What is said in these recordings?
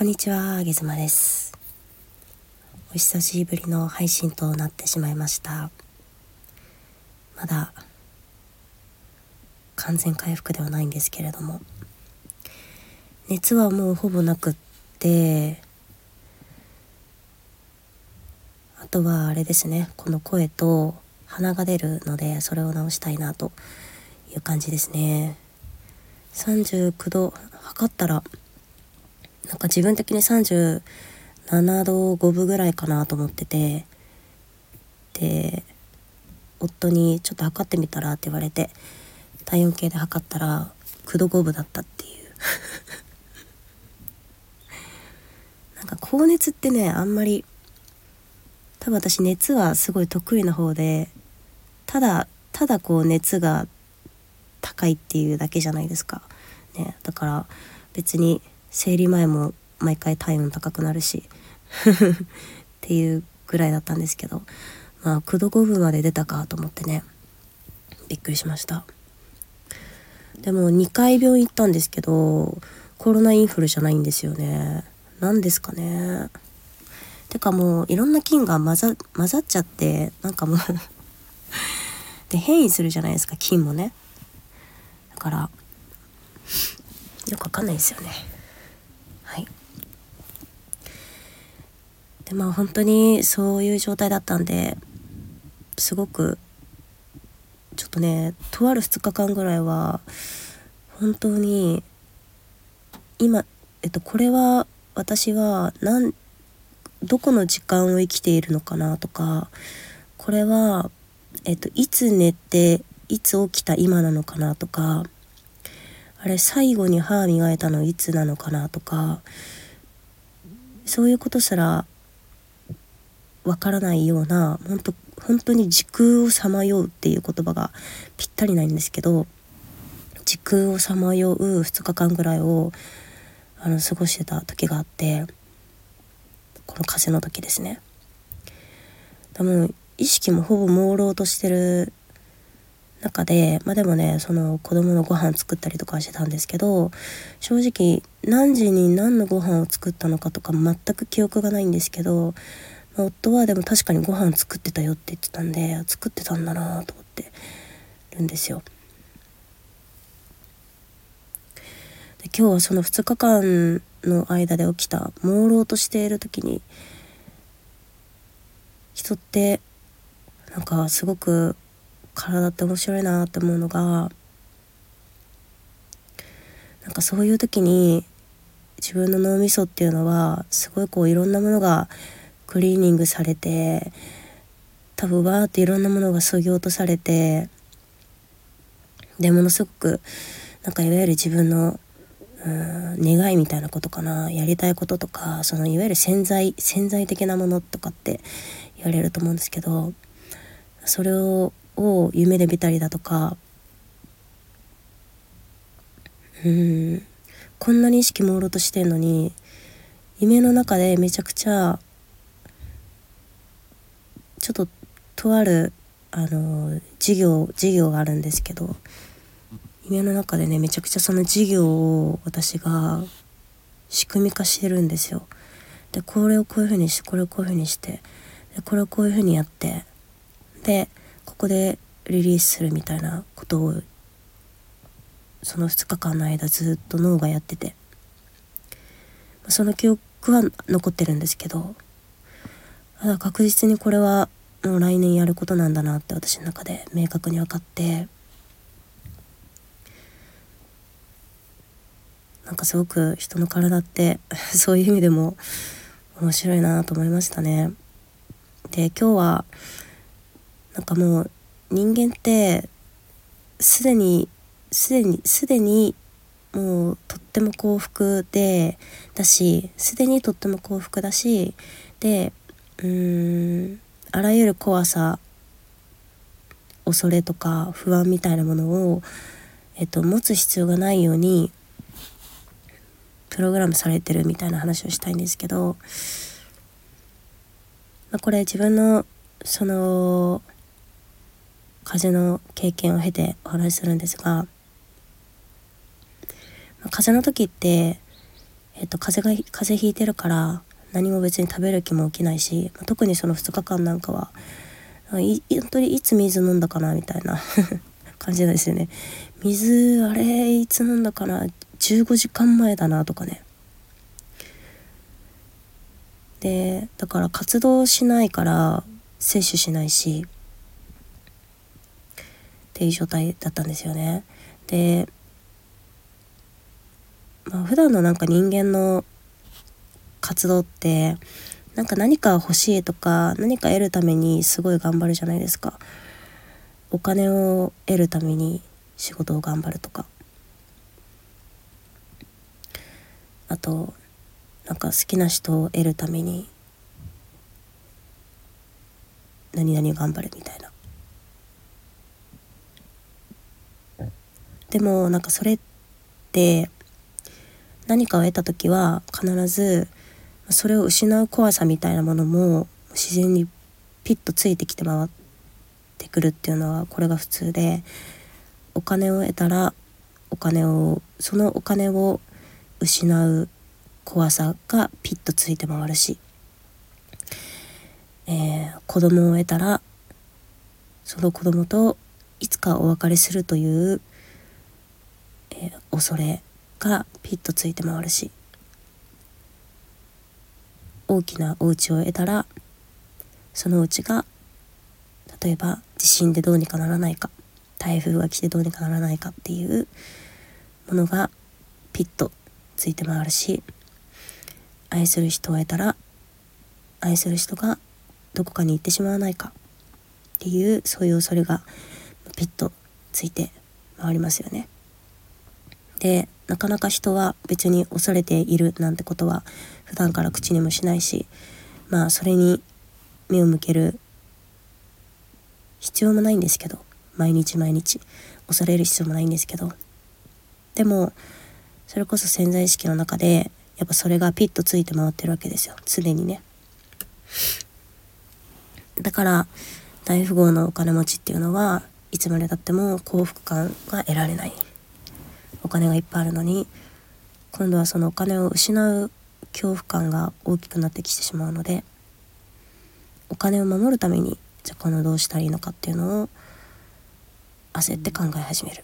こんにちは、ゲズマです。お久しぶりの配信となってしまいました。まだ完全回復ではないんですけれども、熱はもうほぼなくって、あとはあれですね、この声と鼻が出るので、それを直したいなという感じですね。39度測ったらなんか自分的に37度5分ぐらいかなと思っててで夫に「ちょっと測ってみたら?」って言われて体温計で測ったら9度5分だったっていう なんか高熱ってねあんまり多分私熱はすごい得意な方でただただこう熱が高いっていうだけじゃないですか、ね、だから別に生理前も毎回体温高くなるしっていうぐらいだったんですけどまあ9度5分まで出たかと思ってねびっくりしました。でも2回病院行ったんですけどコロナインフルじゃないんですよね。何ですかね。てかもういろんな菌が混ざ混ざっちゃってなんかもうで変異するじゃないですか菌もね。だからよくわかんないですよね。はい。でまあ本当にそういう状態だったんですごくちょっとねとある2日間ぐらいは本当に今えっとこれは私は何どこの時間を生きているのかなとかこれは、えっと、いつ寝ていつ起きた今なのかなとかあれ最後に歯磨いたのいつなのかなとかそういうことすらわからないような本当本当に時空をさまようっていう言葉がぴったりないんですけど時空をさまよう2日間ぐらいをあの過ごしてた時があってこの風の時ですね。多分意識もほぼ朦朧としてる中でまあでもねその子供のご飯作ったりとかしてたんですけど正直何時に何のご飯を作ったのかとか全く記憶がないんですけど、夫はでも確かにご飯作ってたよって言ってたんで作ってたんだなと思ってるんですよ。で今日はその2日間の間で起きた朦朧としている時に人ってなんかすごく体って面白いなって思うのがなんかそういう時に自分の脳みそっていうのはすごいこういろんなものがクリーニングされて多分わーっていろんなものがそぎ落とされてでものすごくなんかいわゆる自分のうん願いみたいなことかなやりたいこととかそのいわゆる潜在潜在的なものとかって言われると思うんですけどそれをを夢で見たりだとかうんこんなに意識朦朧としてんのに夢の中でめちゃくちゃちょっととあるあの事業事業があるんですけど夢の中でねめちゃくちゃその事業を私が仕組み化してるんですよ。でこれをこういうふうにしてこれをこういうふうにしてでこれをこういうふうにやってでこでリリースするみたいなことをその2日間の間ずっと脳がやっててその記憶は残ってるんですけど確実にこれはもう来年やることなんだなって私の中で明確に分かってなんかすごく人の体って そういう意味でも面白いなと思いましたね。で今日はかもう人間ってすでにすでにすでにもうとっても幸福でだしすでにとっても幸福だしでうーんあらゆる怖さ恐れとか不安みたいなものを、えっと、持つ必要がないようにプログラムされてるみたいな話をしたいんですけど、まあ、これ自分のその風邪の経験を経てお話しするんですが、まあ、風邪の時って、えっと、風邪が風邪ひいてるから何も別に食べる気も起きないし、まあ、特にその2日間なんかはい本当にいつ水飲んだかなみたいな 感じなんですよね。水あれいつ飲んだかな15時間前だなとかね。でだから活動しないから摂取しないしっていう状態だったんですよね。でまあ普段のなんか人間の活動ってなんか何か欲しいとか何か得るためにすごい頑張るじゃないですか。お金を得るために仕事を頑張るとか。あとなんか好きな人を得るために何々頑張るみたいな。でもなんかそれって何かを得た時は必ずそれを失う怖さみたいなものも自然にピッとついてきて回ってくるっていうのはこれが普通でお金を得たらお金をそのお金を失う怖さがピッとついて回るし、えー、子供を得たらその子供といつかお別れするという、恐れがピッとついて回るし大きなお家を得たらそのうちが例えば地震でどうにかならないか台風が来てどうにかならないかっていうものがピッとついて回るし愛する人を得たら愛する人がどこかに行ってしまわないかっていうそういう恐れがピッとついて回りますよね。でなかなか人は別に恐れているなんてことは普段から口にもしないしまあそれに目を向ける必要もないんですけど毎日毎日恐れる必要もないんですけどでもそれこそ潜在意識の中でやっぱそれがピッとついて回ってるわけですよ。常にね。だから大富豪のお金持ちっていうのはいつまでたっても幸福感が得られない。お金がいっぱいあるのに今度はそのお金を失う恐怖感が大きくなってきてしまうのでお金を守るためにじゃあこのどうしたらいいのかっていうのを焦って考え始める。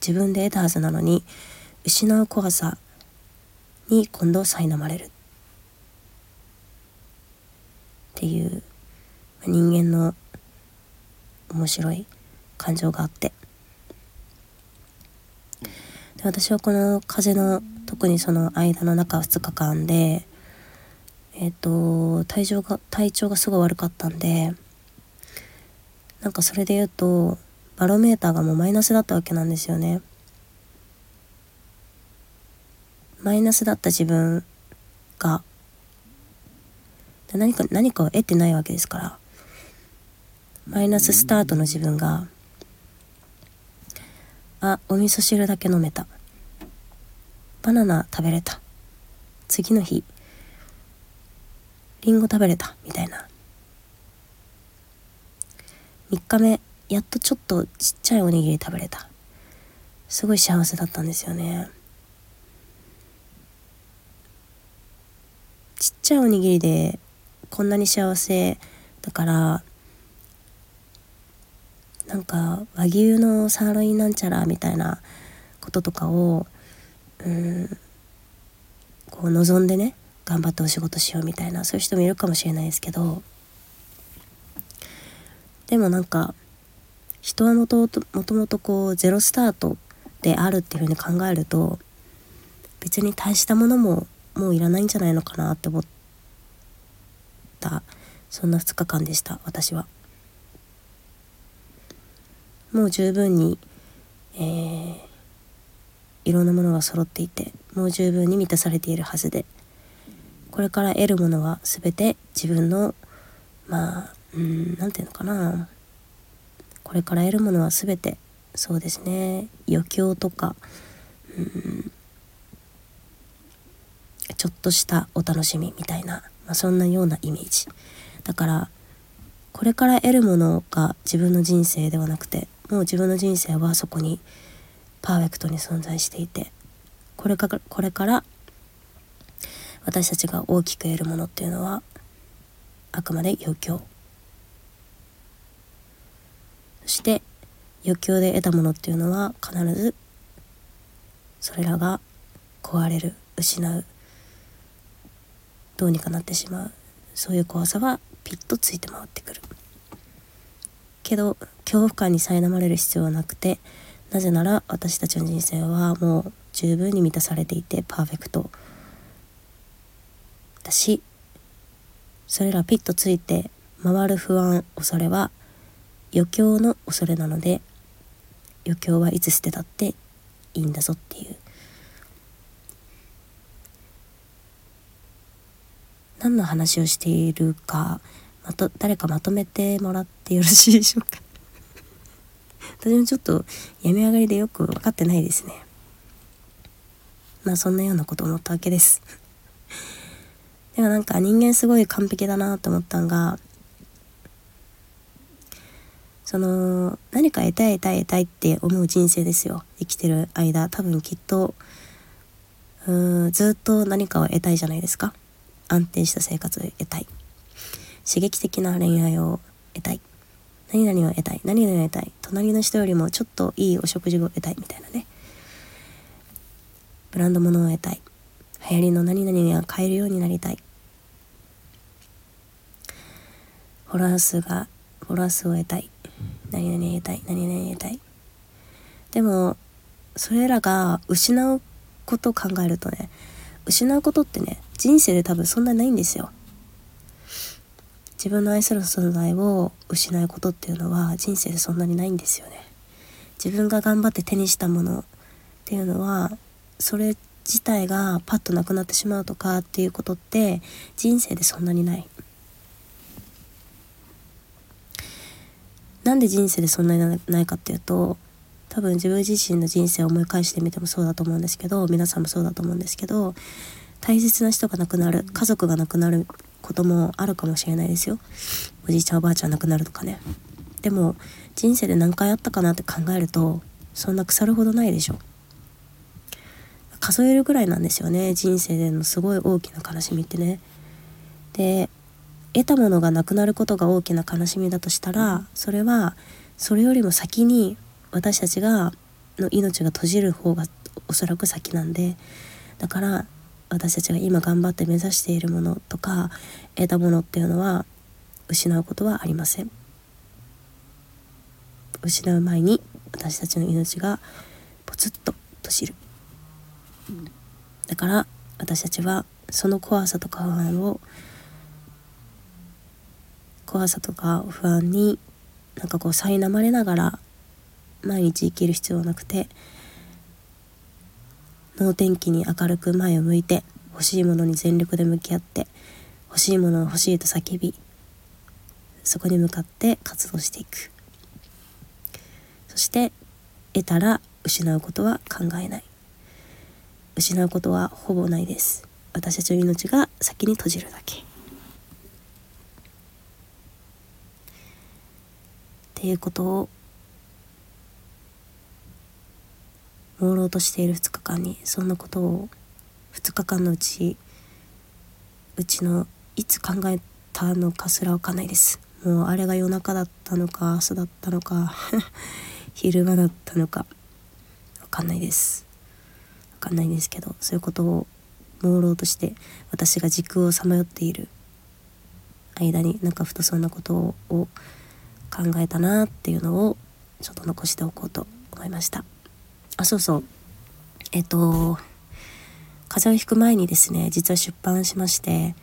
自分で得たはずなのに失う怖さに今度苛まれる。っていう人間の面白い感情があって。私はこの風の特にその間の中2日間でえっ、ー、と体調が体調がすごい悪かったんでなんかそれで言うとバロメーターがもうマイナスだったわけなんですよね。マイナスだった自分が何か何かを得てないわけですからマイナススタートの自分があお味噌汁だけ飲めた。バナナ食べれた。次の日りんご食べれたみたいな。3日目やっとちょっとちっちゃいおにぎり食べれた。すごい幸せだったんですよね。ちっちゃいおにぎりでこんなに幸せだからなんか和牛のサーロインなんちゃらみたいなこととかをうんこう望んでね頑張ってお仕事しようみたいなそういう人もいるかもしれないですけどでもなんか人はもともともともとこうゼロスタートであるっていうふうに考えると別に大したものももういらないんじゃないのかなって思ったそんな2日間でした私は。もう十分に、えー、いろんなものが揃っていてもう十分に満たされているはずでこれから得るものは全て自分のまあうん何て言うのかな。これから得るものは全てそうですね。余興とかうんちょっとしたお楽しみみたいな、まあ、そんなようなイメージ。だからこれから得るものが自分の人生ではなくてもう自分の人生はそこにパーフェクトに存在していてこれかこれから私たちが大きく得るものっていうのはあくまで余興そして余興で得たものっていうのは必ずそれらが壊れる失うどうにかなってしまう。そういう怖さはピッとついて回ってくる。けど恐怖感に苛まれる必要はなくてなぜなら私たちの人生はもう十分に満たされていてパーフェクト。だしそれらピッとついて回る不安恐れは余興の恐れなので余興はいつ捨てたっていいんだぞっていう。何の話をしているかまと誰かまとめてもらってよろしいでしょうか？私もちょっと病み上がりでよく分かってないですね。まあそんなようなこと思ったわけです。でもなんか人間すごい完璧だなと思ったんがその何か得たい得たい得たいって思う人生ですよ。生きてる間。多分きっとうーんずっと何かを得たいじゃないですか。安定した生活を得たい。刺激的な恋愛を得たい。何々を得たい何々を得たい隣の人よりもちょっといいお食事を得たいみたいなね。ブランド物を得たい。流行りの何々が買えるようになりたい。フォロワー数がフォロワー数を得たい。何々得たい何々得たい。でもそれらが失うことを考えるとね失うことってね人生で多分そんなにないんですよ。自分の愛する存在を失うことっていうのは人生でそんなにないんですよね。自分が頑張って手にしたものっていうのはそれ自体がパッとなくなってしまうとかっていうことって人生でそんなにない。なんで人生でそんなにないかっていうと多分自分自身の人生を思い返してみてもそうだと思うんですけど皆さんもそうだと思うんですけど大切な人が亡くなる家族が亡くなることもあるかもしれないですよ。おじいちゃんおばあちゃん亡くなるとかね。でも人生で何回あったかなって考えるとそんな腐るほどないでしょ。数えるぐらいなんですよね。人生でのすごい大きな悲しみってね。で得たものがなくなることが大きな悲しみだとしたらそれはそれよりも先に私たちがの命が閉じる方がおそらく先なんで。だから私たちが今頑張って目指しているものとか得たものっていうのは失うことはありません。失う前に私たちの命がポツッと閉じる。だから私たちはその怖さとか不安を怖さとか不安になんかこう苛まれながら毎日生きる必要はなくて能天気に明るく前を向いて欲しいものに全力で向き合って欲しいものを欲しいと叫びそこに向かって活動していく。そして得たら失うことは考えない。失うことはほぼないです。私たちの命が先に閉じるだけ。っていうことを朦朧としている2日間にそんなことを2日間のうちうちのいつ考えたのかすらわかんないです。もうあれが夜中だったのか朝だったのか 昼間だったのかわかんないです。わかんないんですけどそういうことを朦朧として私が時空をさまよっている間になんかふとそんなことを考えたなっていうのをちょっと残しておこうと思いました。あそうそう。えっと風邪をひく前にですね実は出版しまして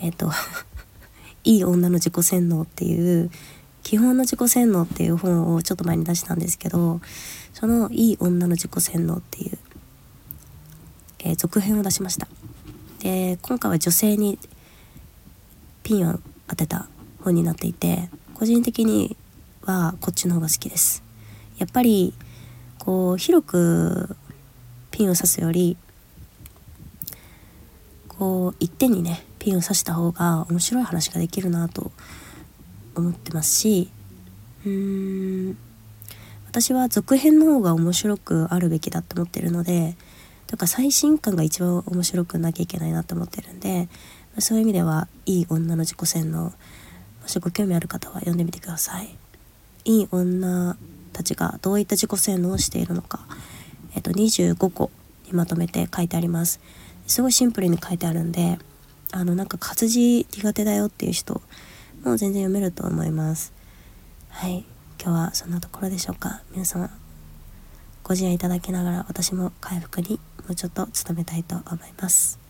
えっと いい女の自己洗脳っていう基本の自己洗脳っていう本をちょっと前に出したんですけどそのいい女の自己洗脳っていう、えー、続編を出しました。で今回は女性にピンを当てた本になっていて個人的にはこっちの方が好きです。やっぱりこう広くピンを刺すよりこう一点にねピンを刺した方が面白い話ができるなと思ってますしうーん私は続編の方が面白くあるべきだと思ってるのでとから最新刊が一番面白くなきゃいけないなと思ってるんでそういう意味ではいい女の自己洗脳もしご興味ある方は読んでみてください。いい女たちがどういった自己洗脳をしているのか、えっと、25個にまとめて書いてあります。すごいシンプルに書いてあるんであのなんか活字苦手だよっていう人も全然読めると思います。はい。今日はそんなところでしょうか。皆様ご自愛いただきながら私も回復にもうちょっと努めたいと思います。